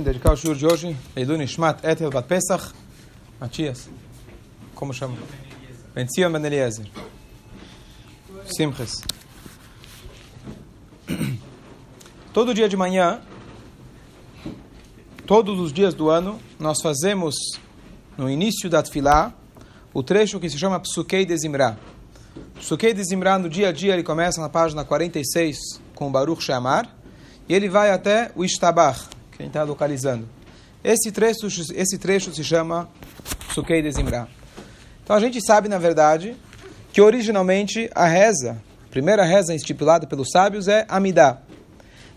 dedicar o shiur de hoje, Eilu Nishmat Etel Bat Pesach, Matias, como chama? Ben Zion Ben Eliezer, Simches. Todo dia de manhã, todos os dias do ano, nós fazemos, no início da Tfilá, o trecho que se chama Psukei de Zimra. Psukei de Zimra, no dia a dia, ele começa na página 46, com o Baruch Shamar, e ele vai até o Ishtabach, está localizando. Esse trecho, esse trecho se chama Sukei de Zimra. Então a gente sabe, na verdade, que originalmente a reza, a primeira reza estipulada pelos sábios é Amidá.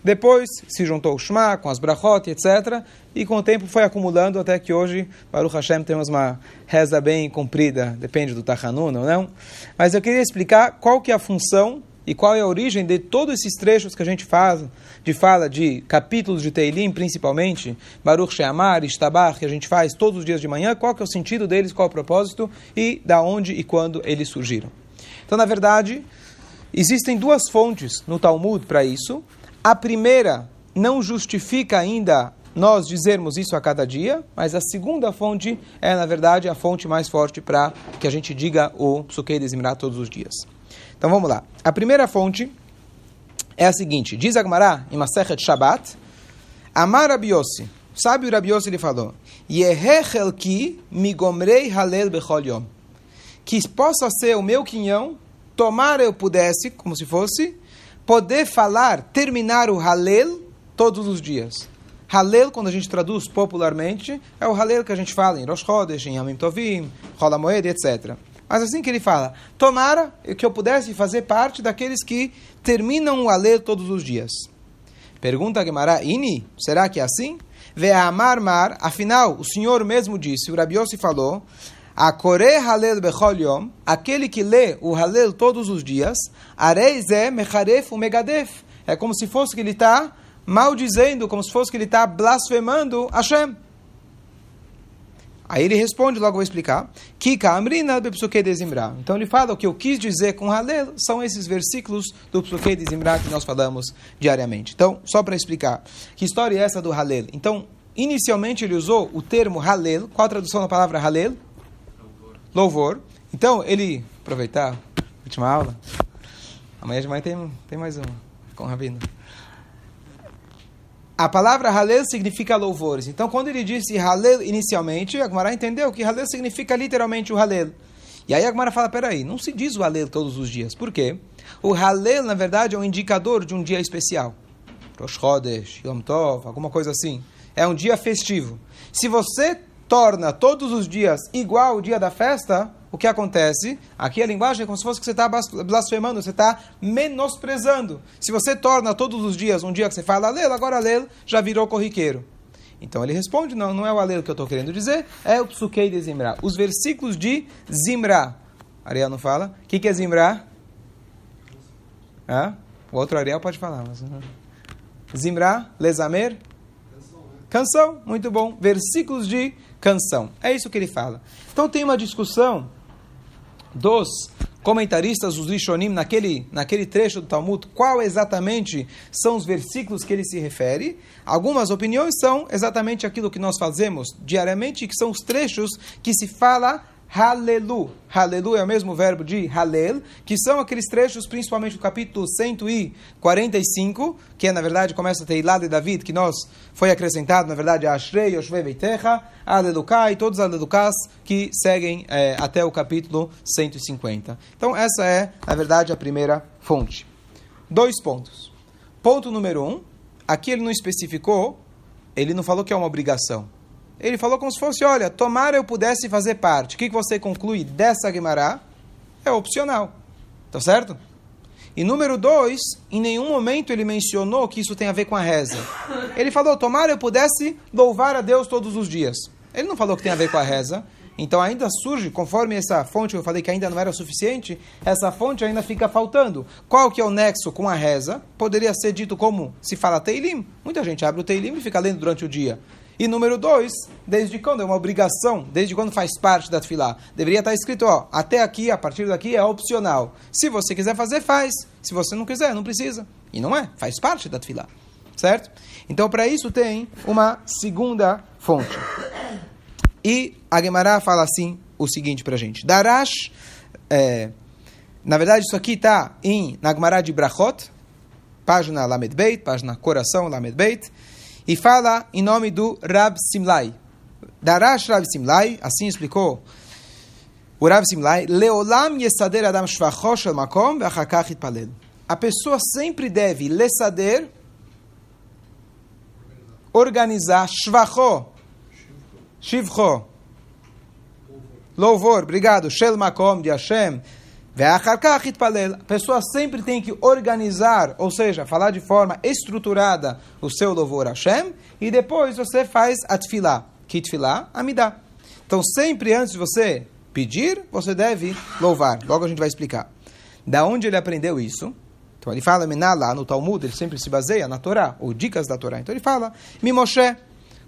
Depois se juntou o Shema com as brachot, etc. E com o tempo foi acumulando até que hoje, Baruch Hashem, temos uma reza bem comprida, depende do Tachanun ou não. Mas eu queria explicar qual que é a função e qual é a origem de todos esses trechos que a gente faz, de fala de capítulos de Teilim, principalmente, Baruch Sheamar, Ishtabar, que a gente faz todos os dias de manhã, qual que é o sentido deles, qual é o propósito e da onde e quando eles surgiram. Então, na verdade, existem duas fontes no Talmud para isso. A primeira não justifica ainda nós dizermos isso a cada dia, mas a segunda fonte é, na verdade, a fonte mais forte para que a gente diga o Psukei de Zimra todos os dias. Então vamos lá. A primeira fonte é a seguinte: diz Agmará em Masechet Shabbat, Amar Rabiosi, sabe o Rabiosi ele falou, Yehechelki migomrei halel bechol. Que possa ser o meu quinhão, tomar eu pudesse, como se fosse, poder falar, terminar o halel todos os dias. Halel, quando a gente traduz popularmente, é o Halel que a gente fala em Rosh Chodesh, em Yamim Tovim, Rola Moed, etc. Mas assim que ele fala, tomara que eu pudesse fazer parte daqueles que terminam o Halel todos os dias. Pergunta a Gemara, Ini, será que é assim? Ve amar mar, afinal, o Senhor mesmo disse, o Rabiossi falou, a Kore Halel Bechol Yom, aquele que lê o Halel todos os dias, Areis Mecharef o Megadef. É como se fosse que ele está maldizendo, como se fosse que ele está blasfemando Hashem. Aí ele responde, logo vou explicar, Kika Amrina do Psuke de Zimra. Então ele fala, o que eu quis dizer com Halel são esses versículos do Psuke de Zimra que nós falamos diariamente. Então, só para explicar, que história é essa do Halel? Então, inicialmente ele usou o termo Halel, qual a tradução da palavra Halel? Louvor. Louvor. Então, ele, aproveitar, última aula, amanhã de manhã tem, tem mais uma, com o Rabino. A palavra Halel significa louvores. Então, quando ele disse Halel inicialmente, a entendeu que Halel significa literalmente o Halel. E aí a Gemara fala, peraí, não se diz o Halel todos os dias. Por quê? O Halel, na verdade, é um indicador de um dia especial. Rosh Chodesh, Yom Tov, alguma coisa assim. É um dia festivo. Se você torna todos os dias igual o dia da festa, o que acontece? Aqui a linguagem é como se fosse que você está blasfemando, você está menosprezando. Se você torna todos os dias um dia que você fala alelo, agora alelo já virou corriqueiro. Então ele responde, não, não é o alelo que eu estou querendo dizer, é o psuquei de Zimra. Os versículos de Zimra. Ariel não fala. O que, que é Zimra? O outro Ariel pode falar. Mas... Zimra, Lezamer? Canção, muito bom. Versículos de canção. É isso que ele fala. Então tem uma discussão dos comentaristas, os Rishonim, naquele, naquele trecho do Talmud, qual exatamente são os versículos que ele se refere. Algumas opiniões são exatamente aquilo que nós fazemos diariamente, que são os trechos que se fala Halelu. Halelu é o mesmo verbo de Halel, que são aqueles trechos, principalmente do capítulo 145, que é, na verdade, começa a ter Ilá de David, que nós foi acrescentado, na verdade, a Ashrei, Yoshvei Beitecha, Aleluká e todos os Alelukás que seguem é, até o capítulo 150. Então, essa é, na verdade, a primeira fonte. Dois pontos. Ponto número um, aqui ele não especificou, ele não falou que é uma obrigação. Ele falou como se fosse, olha, tomara eu pudesse fazer parte. O que, você conclui dessa Guimará? É opcional. Tá certo? E número dois, em nenhum momento ele mencionou que isso tem a ver com a reza. Ele falou, tomara eu pudesse louvar a Deus todos os dias. Ele não falou que tem a ver com a reza. Então ainda surge, conforme essa fonte eu falei que ainda não era suficiente, essa fonte ainda fica faltando. Qual que é o nexo com a reza? Poderia ser dito como se fala Teilim. Muita gente abre o Teilim e fica lendo durante o dia. E número dois, desde quando é uma obrigação, desde quando faz parte da tefilá, deveria estar escrito, ó, até aqui, a partir daqui é opcional. Se você quiser fazer, faz. Se você não quiser, não precisa. E não é, faz parte da tefilá. certo? Então, para isso tem uma segunda fonte. E a Gemara fala assim o seguinte para a gente. Darash, é, na verdade isso aqui está em na Gemara de Brachot, página Lamed Beit, página Coração Lamed Beit, e fala em nome do Rab Simlai. Darash Rab Simlai, assim explicou o Rav Simlai, Leolam yesader adam shvacho shel makom ve'achakach itpalel. A pessoa sempre deve lesader, organizar, shvacho, shivcho, louvor, obrigado, shel makom de Hashem. A pessoa sempre tem que organizar, ou seja, falar de forma estruturada o seu louvor a Hashem, e depois você faz a tefilá. Que? Amidá. Então, sempre antes de você pedir, você deve louvar. Logo a gente vai explicar. Da onde ele aprendeu isso? Então ele fala, lá no Talmud, ele sempre se baseia na Torá, ou dicas da Torá. Então ele fala, Mi Moshe,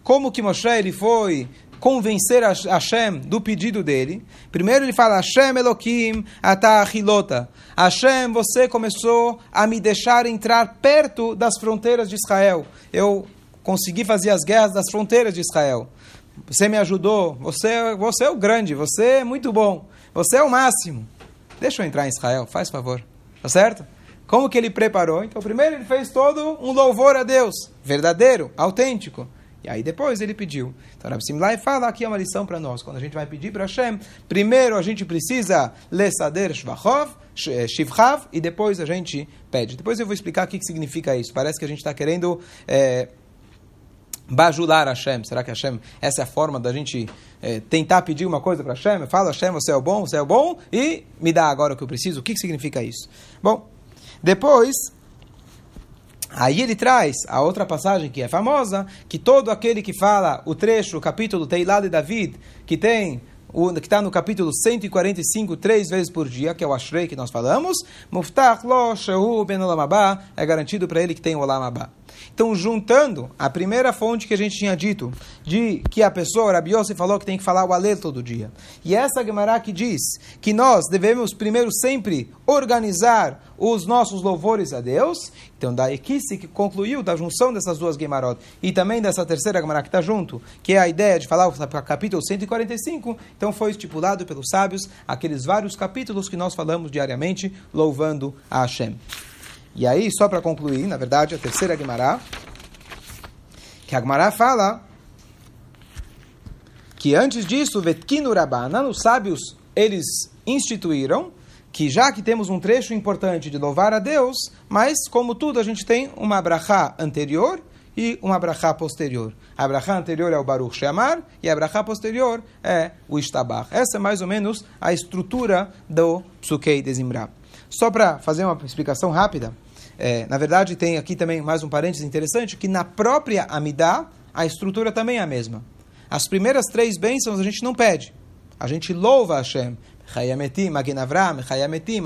como que Moshe ele foi convencer a Hashem do pedido dele. Primeiro ele fala, Hashem Elohim atahilota. Hashem, você começou a me deixar entrar perto das fronteiras de Israel. Eu consegui fazer as guerras das fronteiras de Israel. Você me ajudou, você, você é o grande, você é muito bom, você é o máximo. Deixa eu entrar em Israel, faz favor. Tá certo? Como que ele preparou? Então, primeiro ele fez todo um louvor a Deus, verdadeiro, autêntico. E aí depois ele pediu. Então, Rabi Simlai fala aqui é uma lição para nós. Quando a gente vai pedir para Hashem, primeiro a gente precisa lesader shvachov, eh, shivchav, e depois a gente pede. Depois eu vou explicar o que, significa isso. Parece que a gente está querendo... É, bajular Hashem. Será que Hashem, essa é a forma da gente é, tentar pedir uma coisa para Hashem? Fala, Hashem, você é o bom, você é o bom, e me dá agora o que eu preciso. O que, que significa isso? Bom, depois, aí ele traz a outra passagem que é famosa, que todo aquele que fala o trecho, o capítulo Teilá de David, que tem o, que está no capítulo 145, três vezes por dia, que é o Ashrei que nós falamos, Muftach lo shehu ben olamabá, é garantido para ele que tem o olamabá. Então, juntando a primeira fonte que a gente tinha dito, de que a pessoa, Rabi Yossi falou que tem que falar o Alel todo dia. E essa Gemara que diz que nós devemos primeiro sempre organizar os nossos louvores a Deus. Então, da equipe que concluiu da junção dessas duas Gemarot e também dessa terceira Gemara que está junto, que é a ideia de falar o capítulo 145, então foi estipulado pelos sábios aqueles vários capítulos que nós falamos diariamente louvando a Hashem. E aí, só para concluir, na verdade, a terceira Gemara, que a Gemara fala que antes disso, Vetkinu Rabbanan, os sábios, eles instituíram que já que temos um trecho importante de louvar a Deus, mas como tudo a gente tem uma brachá anterior e uma brachá posterior. A brachá anterior é o Baruch Sheamar e a brachá posterior é o Ishtabach. Essa é mais ou menos a estrutura do Psukei de. Só para fazer uma explicação rápida, é, na verdade, tem aqui também mais um parênteses interessante, que na própria Amidá, a estrutura também é a mesma. As primeiras três bênçãos a gente não pede. A gente louva Hashem. Chayametim, Magen Avram,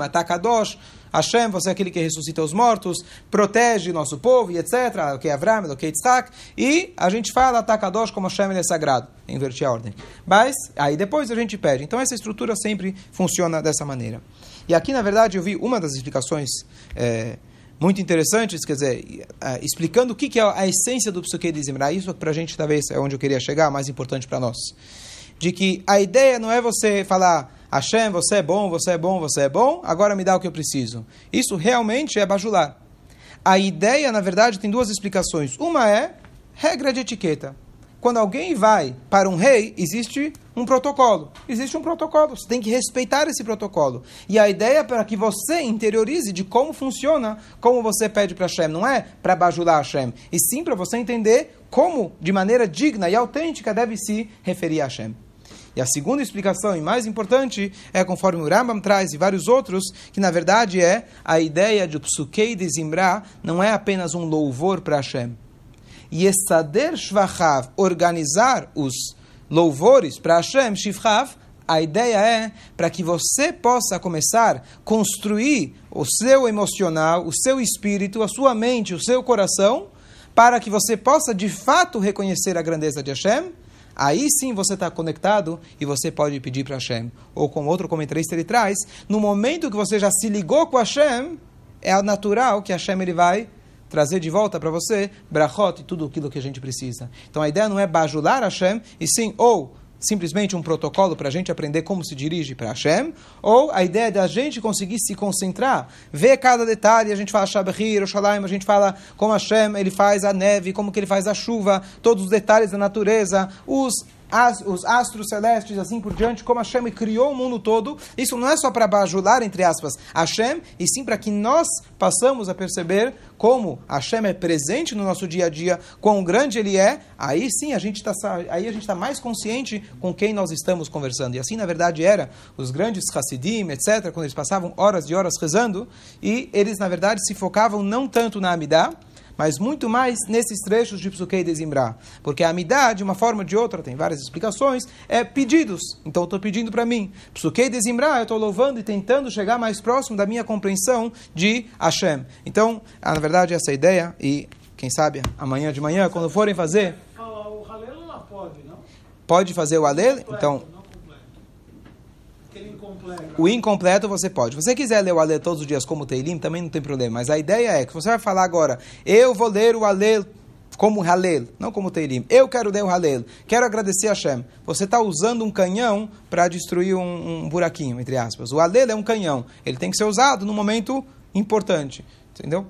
Atakadosh. Hashem, você é aquele que ressuscita os mortos, protege nosso povo e etc. Que é Avram, que é Yitzhak. E a gente fala Atakadosh como Hashem ele é sagrado. Inverti a ordem. Mas aí depois a gente pede. Então essa estrutura sempre funciona dessa maneira. E aqui, na verdade, eu vi uma das explicações. É, muito interessantes, quer dizer, uh, explicando o que, é a essência do Psuque de Zimra. Isso para a gente talvez é onde eu queria chegar, mais importante para nós. De que a ideia não é você falar, Hashem, você é bom, você é bom, você é bom, agora me dá o que eu preciso. Isso realmente é bajular. A ideia, na verdade, tem duas explicações. Uma é regra de etiqueta quando alguém vai para um rei, existe um protocolo. Existe um protocolo. Você tem que respeitar esse protocolo. E a ideia é para que você interiorize de como funciona, como você pede para Hashem. Não é para bajular Hashem. E sim para você entender como, de maneira digna e autêntica, deve se referir a Hashem. E a segunda explicação, e mais importante, é conforme o Rambam traz e vários outros, que na verdade é a ideia de Psukei de Zimra não é apenas um louvor para Hashem Yesader Shvachav, organizar os louvores para Hashem, Shivchav, a ideia é para que você possa começar a construir o seu emocional, o seu espírito, a sua mente, o seu coração, para que você possa de fato reconhecer a grandeza de Hashem. Aí sim você está conectado e você pode pedir para Hashem. Ou como outro comentarista ele traz, no momento que você já se ligou com Hashem, é natural que Hashem ele vai trazer de volta para você brachot e tudo aquilo que a gente precisa. Então a ideia não é bajular Hashem, e sim ou simplesmente um protocolo para a gente aprender como se dirige para Hashem, ou a ideia da gente conseguir se concentrar, ver cada detalhe, a gente fala Shabachir, Oshalaim, a gente fala como Hashem ele faz a neve, como que ele faz a chuva, todos os detalhes da natureza, os as, os astros celestes, assim por diante, como Hashem criou o mundo todo. Isso não é só para bajular, entre aspas, Hashem, e sim para que nós passamos a perceber como Hashem é presente no nosso dia a dia, quão grande ele é. Aí sim a gente está aí a gente está mais consciente com quem nós estamos conversando. E assim, na verdade, era os grandes Hassidim, etc., quando eles passavam horas e horas rezando, e eles, na verdade, se focavam não tanto na Amidah, mas muito mais nesses trechos de Psukei de Zimra. Porque a Amidah, de uma forma ou de outra, tem várias explicações, é pedidos. Então eu estou pedindo para mim. Psukei de Zimra, eu estou louvando e tentando chegar mais próximo da minha compreensão de Hashem. Então, na verdade, essa é ideia, e quem sabe amanhã de manhã, quando forem fazer. Pode fazer o Alel? Então. O incompleto você pode. Se você quiser ler o Alel todos os dias como Teilim, também não tem problema. Mas a ideia é que você vai falar agora, eu vou ler o Alel como Halel, não como Teilim. Eu quero ler o Halel, quero agradecer a Hashem. Você está usando um canhão para destruir um, um, buraquinho, entre aspas. O Halel é um canhão, ele tem que ser usado no momento importante, entendeu?